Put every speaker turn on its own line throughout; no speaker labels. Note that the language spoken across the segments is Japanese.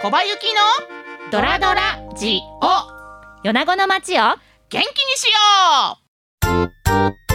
小林の
ドラドラジオ。米子の街を
元気にしよう。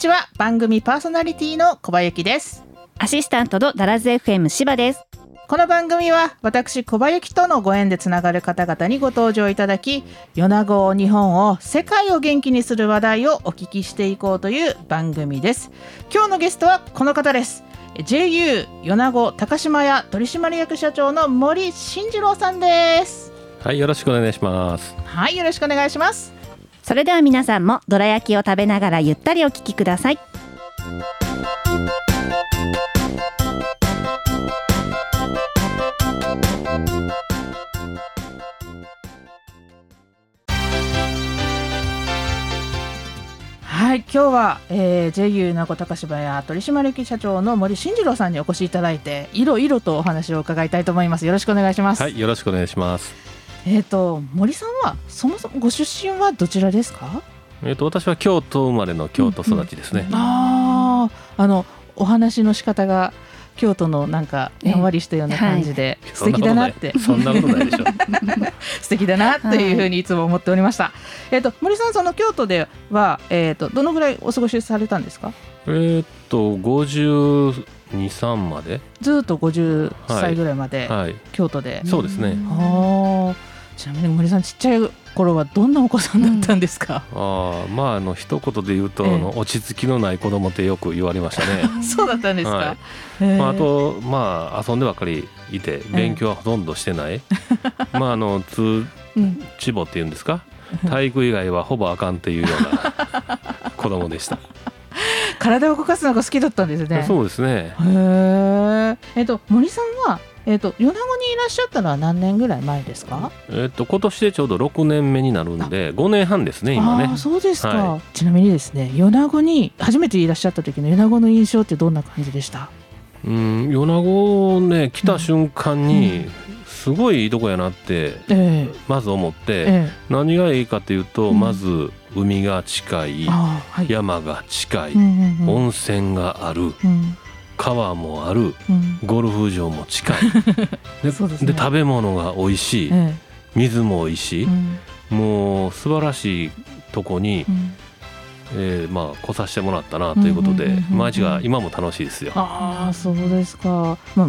ちは。番組パーソナリティの小葉ゆきです。
アシスタントのダラズ FM 芝です。
この番組は私小葉ゆきとのご縁でつながる方々にご登場いただき米子日本を世界を元気にする話題をお聞きしていこうという番組です。今日のゲストはこの方です。JU 米子高島屋取締役社長の森慎次郎さんです。
はい、よろしくお願いします。
はいよろしくお願いします
それでは皆さんもどら焼きを食べながらゆったりお聞きください。
はい今日は、えー、JU 名古高島屋取締役社長の森慎次郎さんにお越しいただいていろいろとお話を伺いたいと思います。よろしくお願いします、
はい、よろしくお願いします。
えっ、と森さんはそもそもご出身はどちらですか？
えっ、と私は京都生まれの京都育ちですね。
あああのお話の仕方が京都のなんかやんわりしたような感じで、素敵だなって
そんなことないでしょ。
素敵だなっていうふうにいつも思っておりました。えっ、と森さんその京都ではえっ、とどのぐらいお過ごしされたんですか？
えっと五十二三まで。
ずっと50歳ぐらいまで
はい。
京都で。
そうですね。
ああちなみに森さんちっちゃい頃はどんなお子さんだったんですか？
ああ、まああの一言で言うと、
ええ
あの落ち着きのない子供ってよく言われましたね。
そうだったんですか？
はいまああとまあ遊んでばっかりいて勉強はほとんどしてない。まああの通
うん
知簿っていうんですか？体育以外はほぼあかんっていうような 子供でした。
体を動かすのが好きだったんですね。
そうですね。
へえ。えっと森さんはえっと米子にいらっしゃったのは何年ぐらい前ですか？
えっと今年でちょうど6年目になるんで5年半ですね今ね。
ああそうですか、
は
ちなみにですね米子に初めていらっしゃった時の米子の印象ってどんな感じでした？
うん米子ね来た瞬間にすごいいいとこやなって
ええ。
まず思って
ええ。
何がいいかというと
うん。
まず海が近い。山が近い温泉がある
うん
川もある
うん。
ゴルフ場も近い。
うですね。
で食べ物が美味しい。
え
水も美味しい。
えうん。
もう素晴らしいとこに
うん。
えーまあ来させてもらったなということで毎日が今も楽しいですよ。
ああそうですか。まあ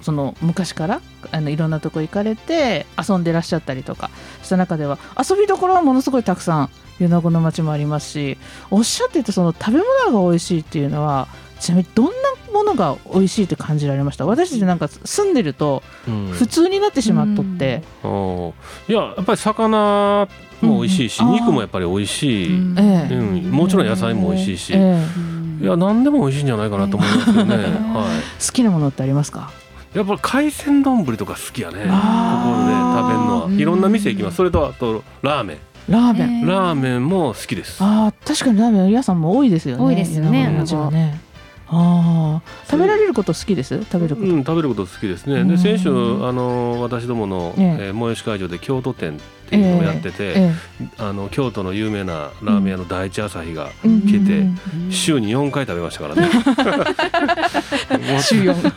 その昔からあのいろんなとこ行かれて遊んでらっしゃったりとかした中では遊びどころはものすごいたくさん米子の町もありますしおっしゃっていたその食べ物が美味しいっていうのはちなみにどんなものが美味しいって感じられました。私たちなんか住んでると
うん。
普通になってしまっとって、
おいややっぱり魚も美味しいし、
うん。うん
肉もやっぱり美味しい、うん。
ええ
もちろん野菜も美味しいし、
ええ。
いや何でも美味しいんじゃないかなと思いますよね、は
好きなものってありますか？
い、やっぱり海鮮丼とか好きやね。ここで食べるのは。いろんな店行きます。それとあとラーメン。
ラーメン、
ええ
ラーメンも好きです。
ああ確かにラーメン屋さんも多いですよね。
多いですよね。
ねああ食べられること好きです？食べること、
うん、食べること好きですね。
うん。
で先週あの私どもの、
ええ。
えー催し会場で京都店っていうのをやってて、
え
あの京都の有名なラーメン屋の第一朝日が
え
来て
うん。
週に4回食べましたからね。
週四。
そう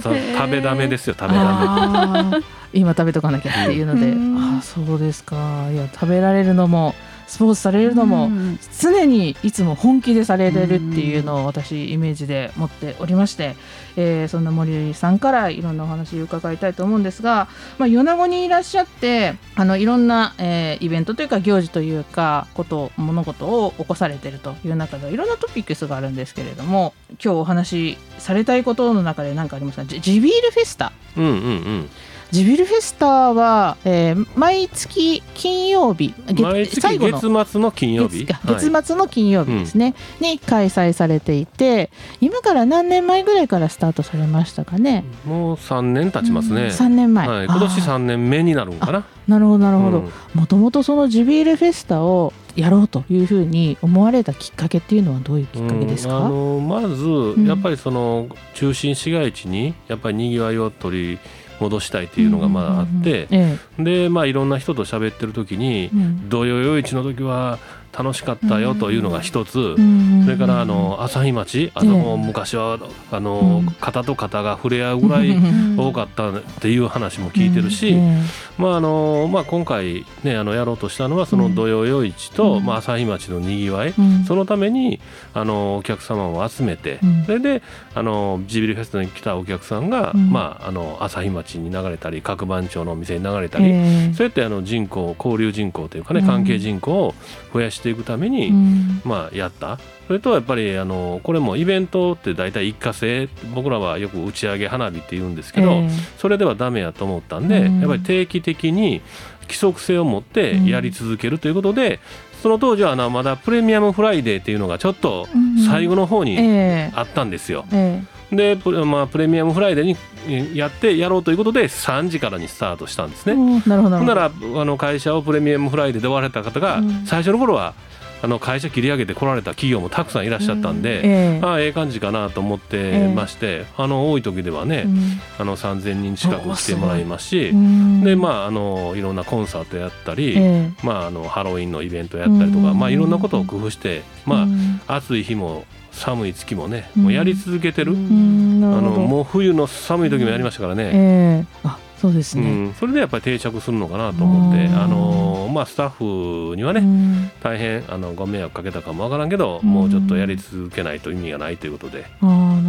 そう食べだめですよ食べだ
あー。今食べとかなきゃっていうので、
うん。
ああそうですか。いや食べられるのもスポーツされるのも、
うん。
常にいつも本気でされてるっていうのを私イメージで持っておりまして、えーそんな森さんからいろんなお話を伺いたいと思うんですが、まあ、米子にいらっしゃってあのいろんな、えーイベントというか行事というかこと物事を起こされてるという中でいろんなトピックスがあるんですけれども今日お話しされたいことの中で何かありますか？ジジビールフェスタ。
うんうんうん
ジビルフェスタは、えー毎月金曜日月最後の
月末の金曜日？
月末の金曜日ですね、に開催されていて今から何年前ぐらいからスタートされましたかね、
もう3年経ちますね、
3年前、
はい、今年
あー。
3年目になるんかな？
なるほどなるほど。
うん。
もともとそのジビールフェスタをやろうというふうに思われたきっかけっていうのはどういうきっかけですか、
うん。あのまず
ん。
やっぱりその中心市街地にやっぱりにぎわいを取り戻したいっていうのがまああって、
え
でまあいろんな人と喋ってる時に土曜夜市の時は楽しかったよというのが一つ、
うん。
それからあの朝日町あそこ昔はあの
うん。
肩と肩が触れ合うぐらい多かったっていう話も聞いてるし、
え
まああのまあ、今回、ね、あのやろうとしたのはその土曜夜市と、
うん。
まあ、朝日町のにぎわい、そのためにあのお客様を集めて、
うん。
それであのジビリフェストに来たお客さんが、
うん。
まあ、あの朝日町に流れたり角番町のお店に流れたり、
ええ。
そうやってあの人口交流人口というかね
うん。
関係人口を増やしていくために、
うん。
まあ、やった。それとやっぱりあのこれもイベントって大体一過性。僕らはよく打ち上げ花火って言うんですけど、
ええ。
それではダメやと思ったんで、
うん。
やっぱり定期的に規則性を持ってやり続けるということで、その当時はまだプレミアムフライデーっていうのがちょっと最後の方に
ええ。
あったんですよ。
え
でプレ,、まあ、プレミアムフライデーにえやってやろうということで3時からにスタートしたんです
え
ね。
おなるほど
ならあの会社をプレミアムフライデーで終わられた方が、
うん
最初の頃はあの会社切り上げて来られた企業もたくさんいらっしゃったんで、
ええ。
ああええ感じかなと思ってまして、あの多い時ではね、
うん。
あの3000人近く来てもらいますし、
うん。
でまああのいろんなコンサートやったり、
ええ。
まああのハロウィンのイベントやったりとか、
うん。
まあいろんなことを工夫して、ま
うん。
あ暑い日も寒い月もね、
うん。
もうやり続けてる。あのもう冬の寒い時もやりましたからね。
ええ。あそうですね、
うん、それでやっぱり定着するのかなと思って、
うん。
あのまあ、スタッフにはね、
うん。
大変あのご迷惑かけたかもわからんけど、
うん。
もうちょっとやり続けないと意味がないということで、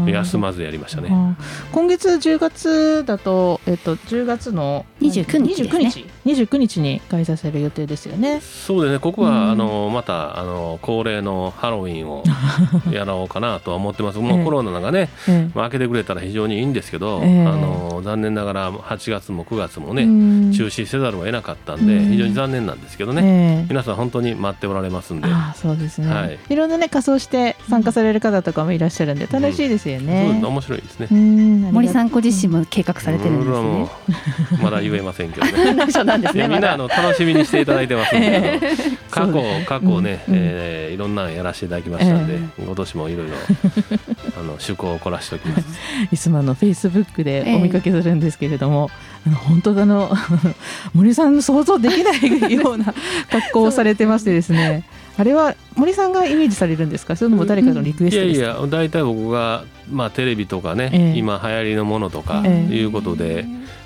休まずやりましたね。
今月10月だと、えっと、10月の
29日ですね。
29日。29日に開催される予定ですよね。
そうですね、ここは、
うん。
あのまたあの恒例のハロウィンを やろうかなとは思ってます。も
ええ。
うコロナがね、
え
まあ、開けてくれたら非常にいいんですけど、
ええ。
あの残念ながら8月も9月も
え
ね、
うん。
中止せざるを得なかったんで、
うん。
非常に残念なんですけどね、
ええ。
皆さん本当に待っておられますんで。
そうですね、
はい。
い、ろんなね仮装して参加される方とかもいらっしゃるんで楽しいですよね。
ですね面白いですね。
うん
森さんご自身も計画されてるんですね。
まだ言えませんけどね。
内緒なんですね。
みんなあの楽しみにしていただいてますんで、
ええ。
過去過去ね、
うん
えーいろんなのやらせていただきましたんで、
え。
今年もいろいろあの趣向を凝らしておきます。
いつもあのフェイスブックでお見かけするんですけれども、あの本当だあの 森さんの想像できないような 格好をされてましてですね。あれは森さんがイメージされるんですか？それとも誰かのリクエス
いやい
トですか、
や大体僕がまあテレビとかね、
ええ。
今流行りのものとか
ええ。
いうことで、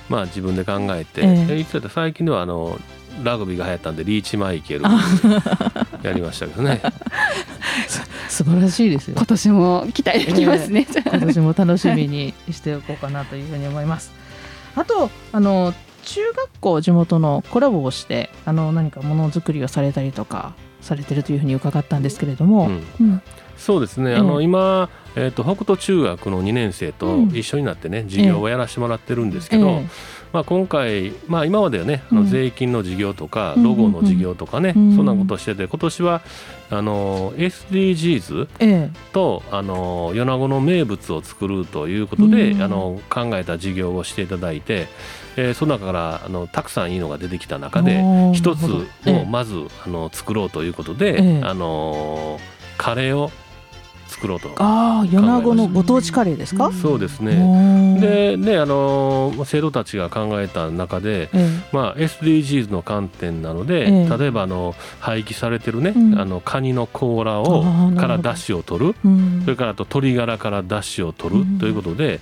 まあ自分で考えて、
ええ。
えいつだった？ら最近ではあのラグビーが流行ったんでリーチマイケルやりましたけどね。
素晴らしいですよ。
今年も期待できますね。
今年も楽しみにしておこうかなというふうに思います。あとあの中学校地元のコラボをしてあの何かものづくりをされたりとかされてるというふうに伺ったんですけれども、
うん。
うん。
そうですね、
ええ。
あの今、えー、と北斗中学の2年生と
うん。
一緒になってね、授業をやらせてもらってるんですけど、
え
まあ、今回、まあ、今まではねあの
うん。
税金の授業とか
うん
ロゴの授業とかね、
うん
そんなことをしてて今年はあの SDGs
ええ。
とあの米子の名物を作るということで、
うん
あの考えた授業をしていただいて、えーその中からあのたくさんいいのが出てきた中で一つをまずあの作ろうということで、
ええ。
あのカレーを作ろうと。
ああ米子のご当地カレーですか、
そうですね。
ね
でねあの生徒たちが考えた中で、
え
まあ、SDGs の観点なので、
ええ。
例えばあの廃棄されてるね、
うん。
あのカニの甲羅をから出汁を取る。
えうん。
それからあと鶏ガラから出汁を取る
うん。
ということで、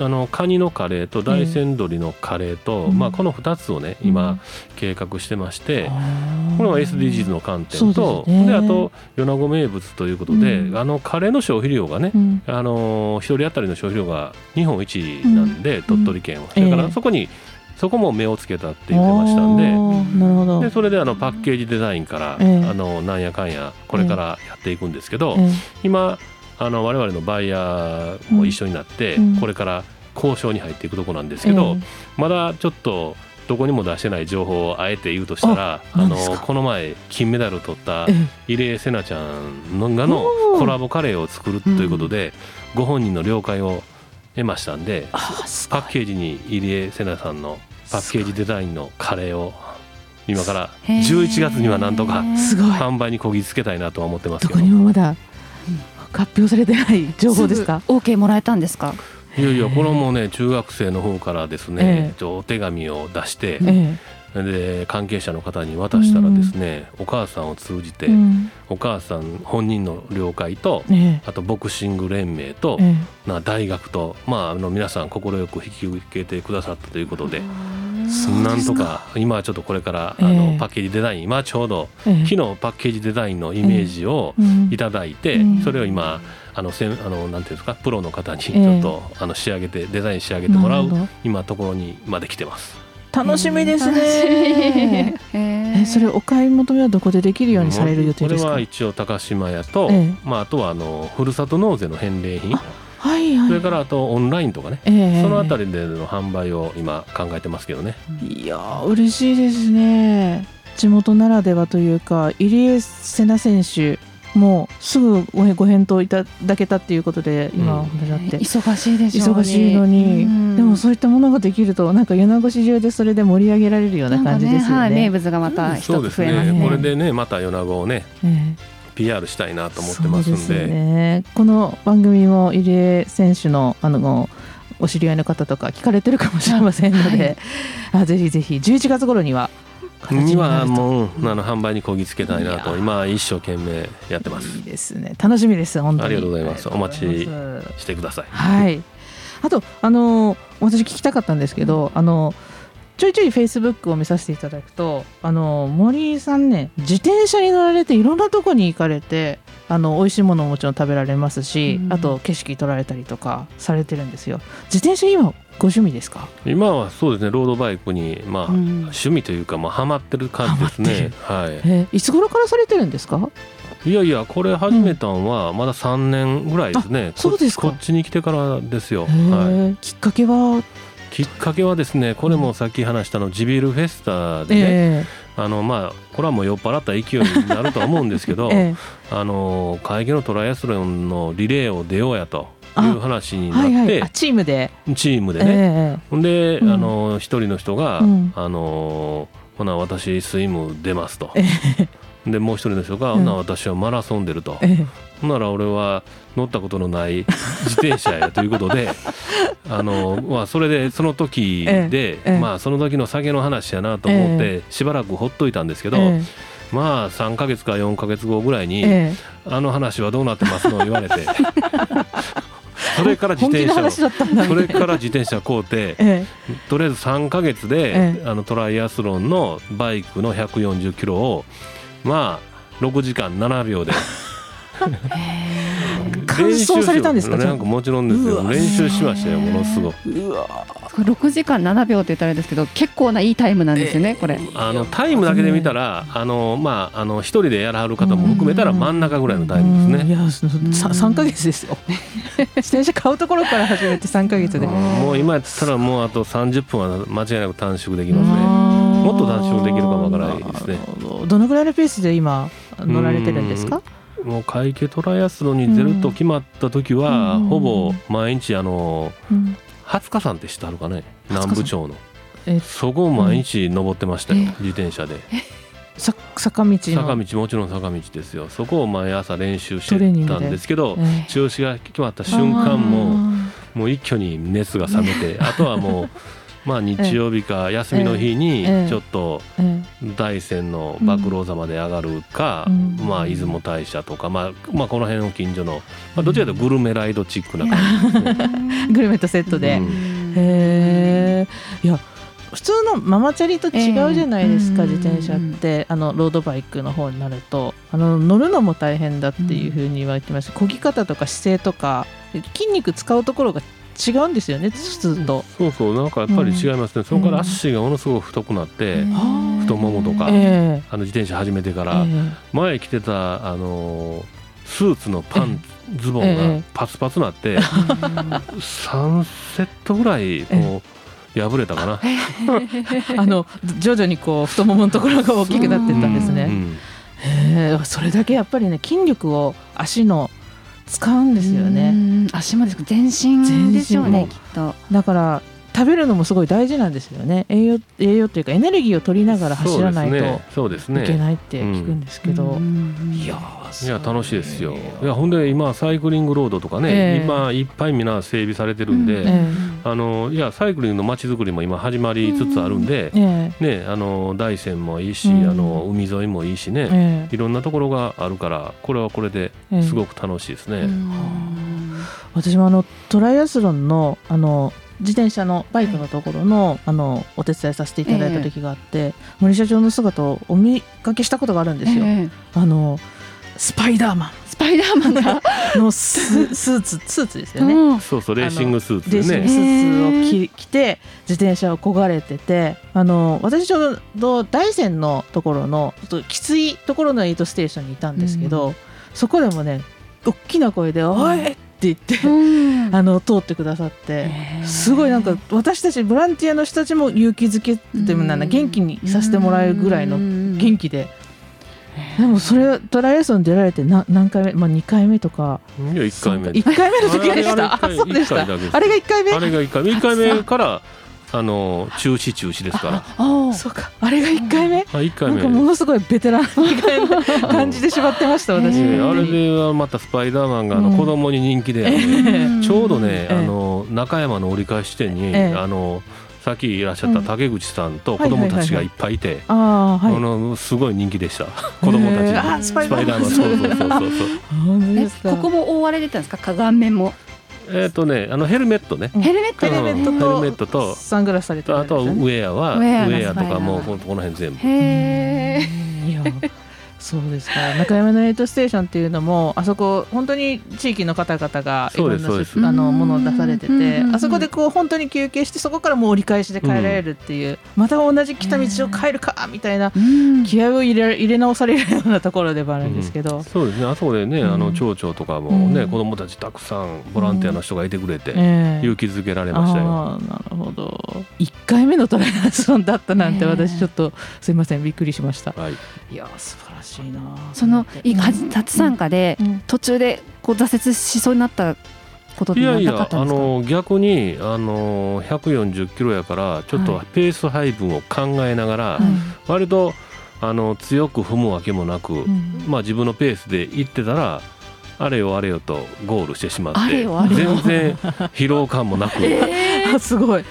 あのカニのカレーと大山鶏のカレーと、
うん。
まあ、この2つをね今計画してまして、
あー。
これは SDGs の観点と
ね。
であと米子名物ということで、
うん。
あのカレーの消費量がね、
うん。
あの一人当たりの消費量が日本一なんで、
ん。
鳥取県は、それか
ええ
らそこにそこも目をつけたって言ってましたんで。
あーなるほど。
でそれであのパッケージデザインから、
ええ。
あのなんやかんやこれからやっていくんですけど、
え。
今あの我々のバイヤーも一緒になって、
うん。
これから交渉に入っていくところなんですけど、まだちょっとどこにも出してない情報をあえて言うとしたらあのこの前金メダルを取った
ええ。
入江聖奈ちゃんのがのコラボカレーを作るということで、ご本人の了解を得ましたんでパッケージに入江聖奈さんのパッケージデザインのカレーを今から
へー。
11月にはなんとか販売にこぎつけたいなとは思ってます
ど。こ
けど
にもまだ発表されてない情報ですか？
すぐ OK もらえたんですか？
いやいやこれはもうね中学生の方からです
え
ね、ちょお手紙を出して、
え
で関係者の方に渡したらですね、お母さんを通じて、
えうん。
お母さん本人の了解と、
え
あとボクシング連盟と、
ええ。
な大学と、まあ、あの皆さん快く引き受けてくださったということで
そう
なんと
か
か今はちょっとこれから、
ええ。
あのパッケージデザイン今ちょうど
ええ。
昨日パッケージデザインのイメージを
うん。
いただいて、
うん。
それを今あのせんあのなんていうんですかプロの方にち
え。え
ょっと、あの仕上げてデザイン仕上げてもらう今ところにまで来てます。
楽しみですね。
み。へ
えそれお買い求めはどこでできるようにされる予定ですか？
これは一応高島屋と、
ええ。
まあ、あとはあのふるさと納税の返礼品
はいはい。
それからあとオンラインとかね、
ええ。
そのあたりでの販売を今考えてますけどね。
いやー嬉しいですね。地元ならではというか入江聖奈選手もうすぐご返答いただけたっていうことで今
うん。
お話あって、
忙しいでしょうね
忙しいのに、
うん。
でもそういったものができるとなんか米子市中でそれで盛り上げられるような感じですよね。
はい、名物がまた一
そうです
つ増えますね。
ね。
これでねまた米子をね。
ええ
PR したいなと思ってますんで。
ね、この番組も入江選手のあのお知り合いの方とか聞かれてるかもしれませんので、あぜひぜひ11月頃には。形にな
今
ると。
もうあの販売にこぎつけたいなと今一生懸命やってます。
いいですね。楽しみです本当に。
ありがとうございます。
ありがとうございます
してください。
はい。あとあの私聞きたかったんですけどあのちょいちょいフェイスブックを見させていただくとあの森井さんね自転車に乗られていろんなとこに行かれてあの美味しいものももちろん食べられますし、
うん。
あと景色撮られたりとかされてるんですよ。自転車今ご趣味ですか？
今はそうですねロードバイクにまあ、
うん。
趣味というかまあハマってる感じですね。は
えいつ頃からされてるんですか？
いいやいやこれ始めたんはまだ3年ぐらいですね、
あそうですか。
ここっちに来てからですよ、はい、
きっかけは、
きっかけはですねこれもさっき話したのジビルフェスタでね、
え
あのまあこれはもう酔っ払った勢いになるとは思うんですけど、
ええ。
あの会計のトライアスロンのリレーを出ようやとい
あ
う話に
え
なって、
はいはい。あチームで、
チームでね、
え
で、
うん。
あの一人の人が、
うん。
あのほな私スイム出ますと。
え
でもう一人の人が、
うん。
ほな私はマラソン出ると、
ええ。
ほんなら俺は乗ったことのない自転車や ということであの、まあ、それでその時で、
ええ。
まあその時の酒の話やなと思って、しばらくほっといたんですけど、
え
まあ3ヶ月か4ヶ月後ぐらいに、
ええ。
あの話はどうなってますの？言われて。それから自転車をそれから自転車買うて
え
とりあえず3ヶ月で、
え
あのトライアスロンのバイクの140キロをまあ6時間7秒で。
完走されたんですか？
練習しなんかもちろんですよ。練習しましたよものすごく。
えうわ
これ6時間7秒って言ったらあれですけど結構ないいタイムなんですよねこれ。
あのタイムだけで見たらあのまああの一人でやらはる方も含めたら真ん中ぐらいのタイムですね。
うんいやそさ三ヶ月ですよ。自転車買うところから始めて三ヶ月で。
もう今やったらもうあと30分は間違いなく短縮できますね
も
もっと短縮できるかもわからないですね。
ど。のぐらいのペースで今乗られてるんですか？
もう会計トライアスロンに出ると決まった時は、
うん。
ほぼ毎日あの
うん。
20日さんって知ってあるかね
？20日さん。
南部町の。
え
そこを毎日登ってましたよ、
え
自転車で。
さ坂道の。
坂道もちろん坂道ですよ。そこを毎朝練習してたんですけど
ええ。
調子が決まった瞬間ももう一挙に熱が冷めてあとはもう まあ日曜日か休みの日に
ええ。
ちょっと
え
大山の幕老座まで上がるか、
うん。
まあ出雲大社とか、まあ、まあこの辺の近所の、まあ、どちらかというとグルメライドチックな感じですね。
え グルメとセットで、
うん。
へえ。いや普通のママチャリと違うじゃないですか、
ええ
自転車って。あのロードバイクの方になると。あの乗るのも大変だっていうふうに言われてました漕ぎ方とか姿勢とか筋肉使うところが違うんですよね普通と。
そうそうなんかやっぱり違いますね、そこから足がものすごく太くなって、
ん。
太ももとか、
え
あの自転車始めてか
え
ら、
え
前着てたあのスーツのパン、ズボン
え
が
え
パツパツなって、3セットぐらいこう破れたかな。
え あの徐々にこう太もものところが大きくなってったんですね。
うん。
へえそれだけやっぱりね筋力を足の使うんですよね。
うん足もです全身でしょうねきっと。
だから食べるのもすごい大事なんですよね。栄養栄養というかエネルギーを取りながら走らないと
そうですね。
いけないって聞くんですけど、いや
いや楽しいですよ。いやほんで今サイクリングロードとかね、
ええ。
今いっぱいみんな整備されてるんで、
え
あのいやサイクリングの街づくりも今始まりつつあるんで、
ええ。
ねあの大山もいいし、
うん。
あの海沿いもいいしね、
ええ。
いろんなところがあるからこれはこれで
ええ。
すごく楽しいですね。
私もあのトライアスロンのあの自転車のバイクのところの,、あのお手伝いさせていただいた時があって、森社長の姿をお見かけしたことがあるんですよ。
ええ
あのスパイダーマ
スパイダーマンが、
ン のススーツスーツですよね。
うん
そうそうレーシングスーツで
レーシングス
ね。
ーツを着着て自転車をこがれててあの私ちょうど大山のところのちょっときついところのエイトステーションにいたんですけど、そこでもね大きな声で「おい!」って言って、
うん。
あの通ってくださって。すごいなんか私たちボランティアの人たちも勇気づけてもなんだ元気にさせてもらえるぐらいの元気で。でもそれトライアスロン出られてな何回目？まあ2回目とか。
いや1回目。
1回目の時でした。あ
れ
が1回目
あれが1回目？1回目からあの中止中止ですから。
ああ
そうか。あれが1回目？
あ1回目。
なんかものすごいベテランみたいな感じでしまってました私。
あれではまたスパイダーマンがあの
うん。
子供に人気で、ちょうどね、
ええ
あの中山の折り返し地点に、
ええ。
あのさっきいらっしゃった竹口さんと子供たちがいっぱいいて、
ああはい。
あのすごい人気でした。子供たち
スパイダーマン。
そうそうそうそう
ここも覆われてたんですか？鏡面も
えっ、とねあのヘルメットね。
ヘルメット。
ヘルメット
うんヘルメットと
サングラスされてる
あとはウェアは。ウ
ウェアが
ェアとかもうここの辺全部。
へえ
いや そうですか。中山のエイトステーションっていうのもあそこ本当に地域の方々がいろんなあのものを出されて
うんうんうん
てあそこでこう本当に休憩してそこからもう折り返しで帰られるっていう、また同じ来た道を帰るかみたいな
うん。
気合を入れ入れ直されるようなところでもあるんですけど、
そうですね。あそこでね、
うん。
あの町長とかもね、
うん。
子供たちたくさんボランティアの人がいてくれて、
ええ
勇気づけられましたよ。
ああなるほど。1回目のトライアスロンだったなんて
ええ。
私ちょっとすいませんびっくりしました。
はい、
いや素晴らしいな。
そのい初初参加で
うん。
途中でこう挫折しそうになったことってなか
いやいやあ
ったんですか？
の逆にあの140キロやからちょっと
はい。
ペース配分を考えながら、
はい
割とあの強く踏むわけもなく、
うん。
まあ自分のペースで行ってたらあれよあれよとゴールしてしまって
あれよあれよ。
全然疲労感もなく、
あすごい。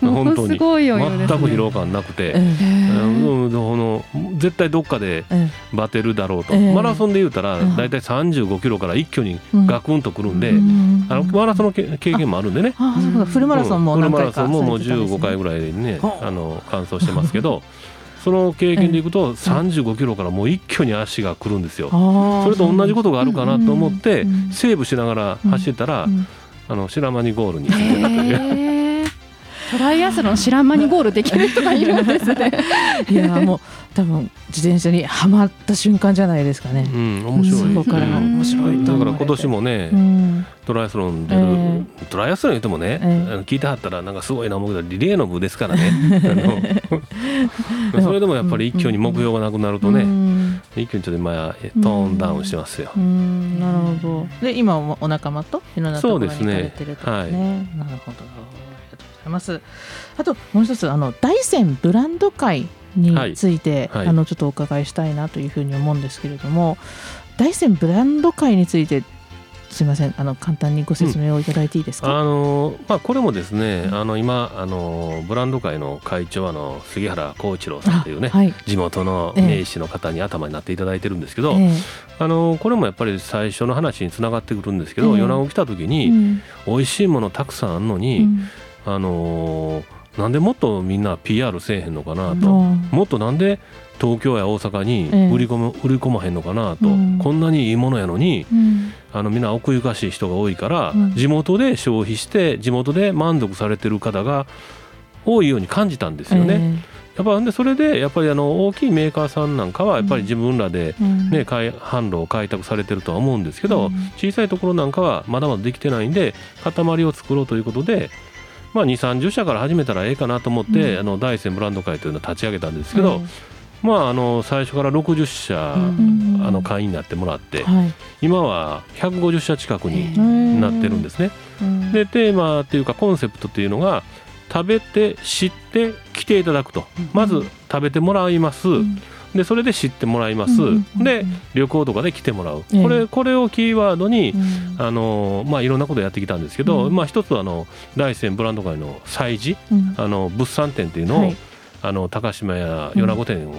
ものすごい余裕ですね。
全く疲労感なくて。
え
うんうんこの絶対どっかで
え
バテるだろうと、
ええ
マラソンで言うたら
うん。
大体35キロから一挙に
うん。
ガクンとくるんで、
うん。
あのマラソンのけ経験もあるんでね、
あそうだフルマラソンも
うん。フルマラソンももう
されてたんですね。
15回ぐらいね
はあ。
あの完走してますけどその経験でいくと35キロからもう一挙に足が来るんですよ。それと同じことがあるかなと思ってセーブしながら走ってたら
うん
あの白間にゴールに行ってたという。
トライアスロン知らん間にゴールできる人がいるんですね。
いやもう多分自転車にはまった瞬間じゃないですかね
う。ん、面白い。
そこから面白い
だから今年もね、
うん
トライアスロン出る、
え
トライアスロン言ってもね、
ええ
あの聞いてはったらなんかすごいな思うけどリレーの部ですからね それでもやっぱり一挙に目標がなくなるとね、
うん
一挙にちょっと今トーンダウンしてますよ。
うんなるほど。で今もお仲間といろんなところに行か
そうですね
れてるとね。
はい
なるほど。います。あともう一つあの大山ブランド会について、
はい。はい
あのちょっとお伺いしたいなというふうに思うんですけれども、大山ブランド会についてすみませんあの簡単にご説明をいただいていいですか？
あのまあ、これもですねあの今あのブランド界の会長あの杉原浩一郎さんというね、
あはい。
地元の名士の方に頭になっていただいてるんですけど、
え
あのこれもやっぱり最初の話につながってくるんですけど、
ええ。
米子来た時
え
に、
うん。
美味しいものたくさんあるのに、
うん
あのなんでもっとみんな PR せえへんのかなと、
うん。
もっとなんで東京や大阪に
ええ。
売り込む、売り込まへんのかなと、
うん。
こんなにいいものやのに
うん。
あのみんな奥ゆかしい人が多いから、
うん。
地元で消費して地元で満足されてる方が多いように感じたんですよね。やっぱでそれでやっぱりあの大きいメーカーさんなんかはやっぱり自分らで、ね、開販路を開拓されてるとは思うんですけど、
うん。
小さいところなんかはまだまだできてないんで塊を作ろうということで、まあ、2 3 0社から始めたらええかなと思って、
うん。
あの大山ブランド会というのを立ち上げたんですけど、
え
まあ、あの最初から60社、
うん。
あの会員になってもらって、
えはい。
今は150社近くに
うん
なってるんですね。
うん。うん
でテーマっていうかコンセプトっていうのが食べて知って来ていただくと。まず食べてもらいます、
ん
でそれで知ってもらいます、
うんうんうん
で旅行とかで来てもらう、
ええ。
これこれをキーワードに、
うん。
あのまあ、いろんなことやってきたんですけど、
うん。
まあ、一つはあの大山ブランド会の催事
うん。
あの物産展っていうのを、
はい。
あの高島屋米子店を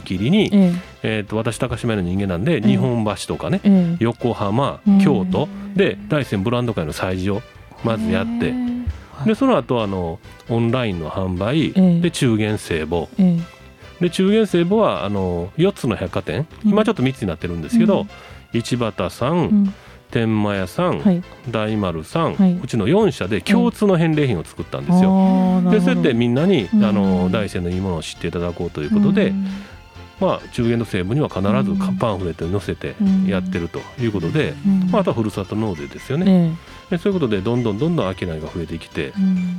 皮切りに、
え
え。ー、と私高島屋の人間なんで、
え
日本橋とかね
ええ。え
横浜
うん。
京都で大山ブランド会の催事をまずやって。でその後あのオンラインの販売、
ええ。
で中元聖母
え
で中元聖母はあの4つの百貨店。今ちょっと3つになってるんですけど、
うん。
市畑さん、
うん。
天満屋さん、
はい。
大丸さん、
はい。う
ちの4社で共通の返礼品を作ったんですよ。でそうやってみんなに、
うん。
あの大山のいいものを知っていただこうということで、
うん。
まあ、中元の西部には必ず
うん。
パンフレットに載せて
うん。
やってるということで、
うん。
まあ、あとはふるさと納税ですよね、
え
でそういうことでどんどんどんどん商いが増えてきて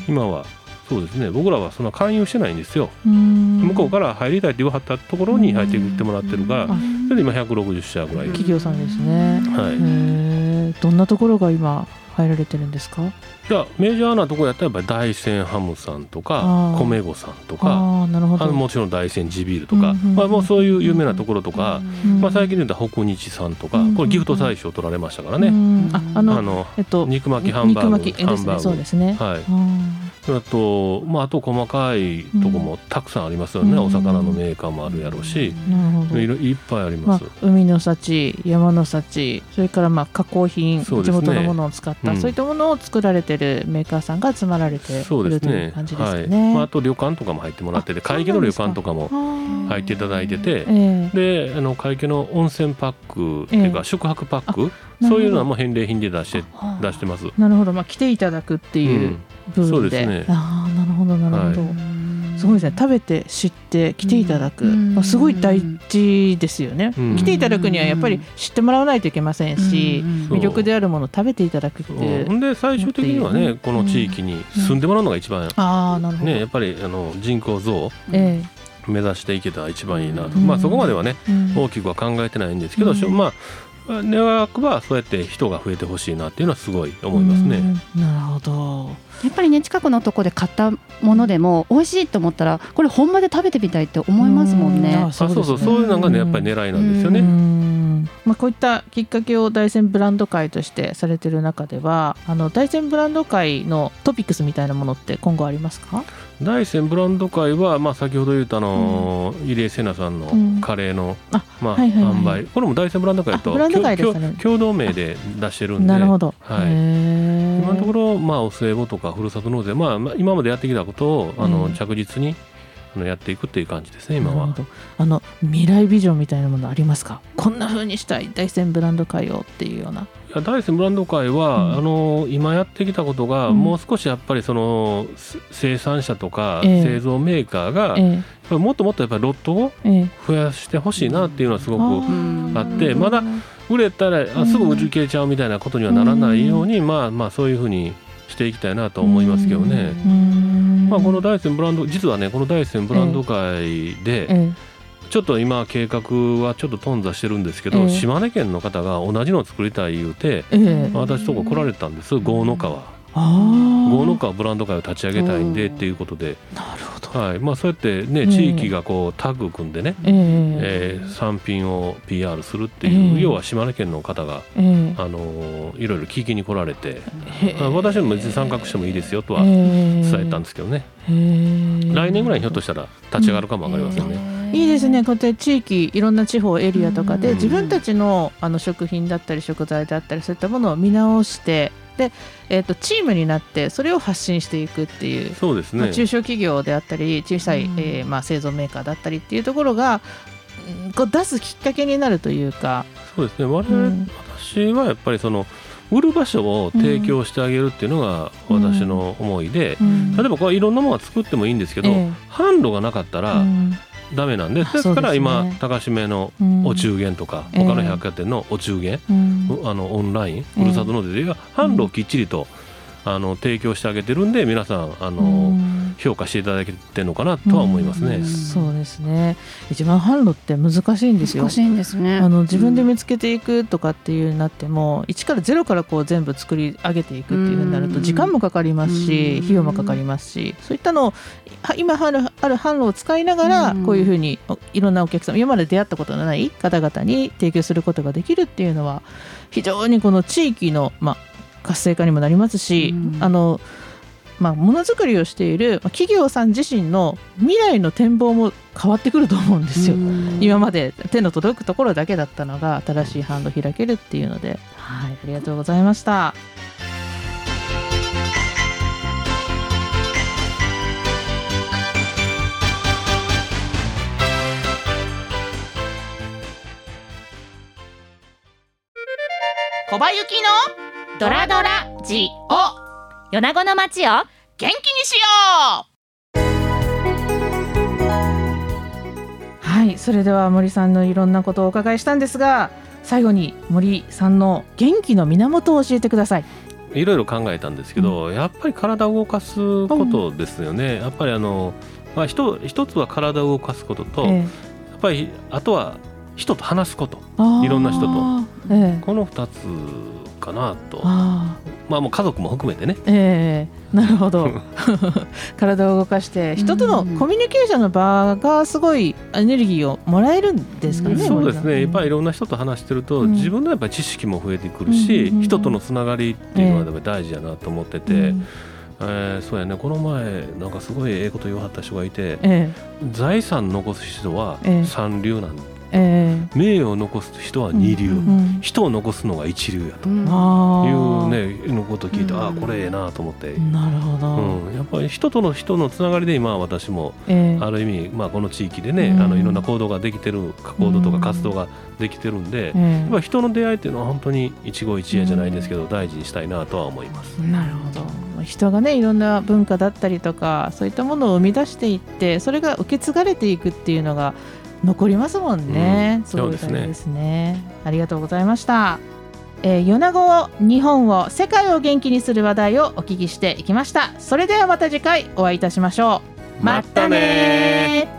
今はそうですね。僕らはそんな勧誘してないんですよ、
うん。
向こうから入りたいって言わはったところに入っていってもらってるが、
あ
それで今160社ぐらい、
企業さんですね。
はい。
どんなところが今入られてるんですか？
いやメジャーなところやったらやっぱり大山ハムさんとか米子さんとか
ああなるほど。
もちろん大山地ビールとか、
うんうん
まあ、もうそういう有名なところとか、
うん
まあ、最近で言うと北日さんとか、
うん
これギフト大賞取られましたから
う
ね、
ん。ああの
あの
えっと
肉巻きハンバーグハンバーグ。
そうですね。
はい
あ
あとまああと細かいとこもたくさんありますよね、
うん。
お魚のメーカーもあるやろうし、
ーなるほど。
いろいっぱいあり
まあ
ます、、
海の幸山の幸それからまあ加工品、地元のものを使った、
うん。
そういったものを作られてるメーカーさんが集まられて
そう
いるという感じですか
はい。
ね。
まあ、あと旅館とかも入ってもらってて
あ
会計の旅館とかも
入
入っていただいてて、
ええ
であの会計の温泉パックっていうか、
ええ
宿泊パック
あ
そういうのはもう返礼品で出して出してます。
なるほど、まあ、来ていただくっていう部
そう
分で,、
ですね。
ああなるほどなるほど、
は
すごいですね。食べて知って来ていただく、
うん。
まあ、すごい大事ですよね、
うん。
来ていただくにはやっぱり知ってもらわないといけませんし、魅力であるものを食べていただくっていう、
うん、で最終的にはね、
うん
この地域に住んでもらうのが一番、
ああなるほど、
ね、やっぱりあの人口増を
え。
目指していけたら一番いいなと、
うん。
まあそこまではね
えうん。
大きくは考えてないんですけど、まあ願わくはそうやって人が増えてほしいなっていうのはすごい思いますね。
うんなるほど。
やっぱりね近くのとこで買ったものでも美味しいと思ったらこれ本場で食べてみたいって思いますもんね。
うん
あそうそう
ですね
そういうのがねやっぱり狙いなんですよ
う
ね。
んまあ、こういったきっかけを大山ブランド会としてされてる中ではあの大山ブランド会のトピックスみたいなものって今後ありますか？
大山ブランド会は、まあ、先ほど言ったあのー入江聖奈さん
うん。
のカレーの、
あ
まあ
はいはいはい。
販売。これも大山ブランド会と
ね。
共共同名で出してるんで。
なるほど、
はい。今のところ、まあ、お歳暮とかふるさと納税、まあ、まあ今までやってきたことをあの、
うん。
着実にあのやっていくっていう感じですね今は。
あの未来ビジョンみたいなものありますか？こんな風にしたい大山ブランド会をっていうようない
や大山ブランド会は、
うん。
あの今やってきたことが、
うん。
もう少しやっぱりそのせ生産者とか
ええ。
製造メーカーが、
え
ぱりもっともっとやっぱりロットを
ええ。
増やしてほしいなっていうのはすごく
ー。
あってまだ売れたらあすぐ売り切れちゃうみたいなことにはならないように、まあまあそういうふうにしていきたいなと思いますけどね。
うん。
まあ、この大山ブランド実はねこの大山ブランド会で、
え
ちょっと今計画はちょっと頓挫してるんですけど、
ええ。
島根県の方が同じのを作りたい言うて、
ええ。え
私とこ来られたんです郷の川。
あ
郷の川ブランド会を立ち上げたいんでっていうことで、
あなるほど。
はい。まあ、そうやってね
ええ。
地域がこうタッグ組んでね、
ええ。
えー産品を PR するっていう、
ええ。
要は島根県の方が、
ええ。
あのーいろいろ聞きに来られて、私も別に参画してもいいですよとは
伝
伝えたんですけどね、来年ぐらいにひょっとしたら立ち上がるかもわかりませんね。
いいですね。こうやって地域いろんな地方エリアとかで
うん。
自分たちのあの食品だったり食材だったりそういったものを見直してで、えー、とチームになってそれを発信していくっていう、
そうですね。
まあ中小企業であったり小さい、
うん。
えーまあ、製造メーカーだったりっていうところがうんこう出すきっかけになるというか、
そうですね。我
う
々、
ん。
私はやっぱりその売る場所を提供してあげるっていうのが私の思いで、
うん。
例えばこれいろんなものは作ってもいいんですけど、
ええ。
販路がなかった
う
ら
ん
ダメなんで、
あ
ですから今高島の
うん。
お中元とか、
ええ
他の百貨店のお中元、
うん。
あのオンライン
え
ふるさと納税で販路をきっちりと、あの提供してあげてるんで皆さんあの、
うん。
評価していただけてるのかなとは思いますね。
うん。
そうですね。一番販路って難しいんですよ。
難しいんですね。
あの自分で見つけていくとかっていうなっても一からゼロからこう全部作り上げていくっていうふうになると
うん。
時間もかかりますし
うん。
費用もかかりますしそういったのをは今あるある販路を使いながら
うん。
こういうふうにおいろんなお客様今まで出会ったことのない方々に提供することができるっていうのは非常にこの地域の、まあ、活性化にもなりますし、
うん。
あのまあ、ものづくりをしているまあ企業さん自身の未来の展望も変わってくると思うんですよ。今まで手の届くところだけだったのが新しい販路開けるっていうので、はい、ありがとうございました。小林幸の
ドラドラジオ。米子の街を。
元気にしよう。はいそれでは森さんのいろんなことをお伺いしたんですが最後に森さんの元気の源を教えてください。
いろいろ考えたんですけど、やっぱり体を動かすことですよね。やっぱりあの、まあ、一一つは体を動かすことと、やっ
え
ぱりあとは人と話すこと。いろんな人と。
ええ。
この2つかなと。
あ
まあもう家族も含めてね。
ーええなるほど。体を動かして人とのコミュニケーションの場がすごいエネルギーをもらえるんですかね、
そうですね。やっぱりい
り
ろんな人と話してると、
うん。
自分のやっぱり知識も増えてくるし、
うんうんうん。
人とのつながりっていうのは大事やなと思ってて、
うん
えーそうやね。この前なんかすごいええこと言わはった人がいて
え
財産残す人は
ええ。
三流なんだ、
ええ
名誉を残す人は二流、
うん
うん
人を残すのが一流やと。
うん。
あ
いう
ー
ねのことを聞いて、
うん
ああこれええなと思って、
なるほど、
うん、やっぱり人との人のつながりで今私も
ええ。
ある意味、まあ、この地域でね、
うん。
あのいろんな行動ができてる行動とか
うん
活動ができてるんで、
ええ。
やっぱり人の出会いっていうのは本当に一期一会じゃないですけど、大事にしたいなとは思います。
なるほど。人がねいろんな文化だったりとかそういったものを生み出していってそれが受け継がれていくっていうのが残りますもんね、
うん。そうですね。
ね。ありがとうございました。えー、米子を日本を世界を元気にする話題をお聞きしていきました。それではまた次回お会いいたしましょう。
またね。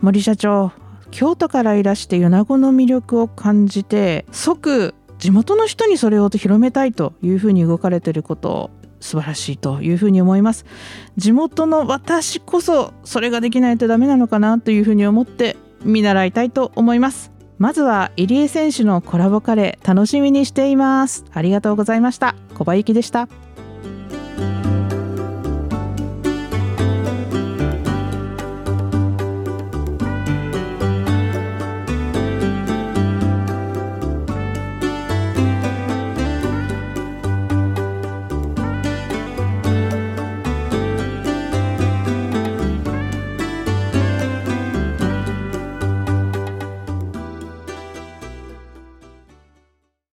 森社長京都からいらして米子の魅力を感じて即地元の人にそれを広めたいというふうに動かれていること素晴らしいというふうに思います。地元の私こそそれができないとダメなのかなというふうに思って見習いたいと思います。まずは入江選手のコラボカレー楽しみにしています。ありがとうございました。小林でした。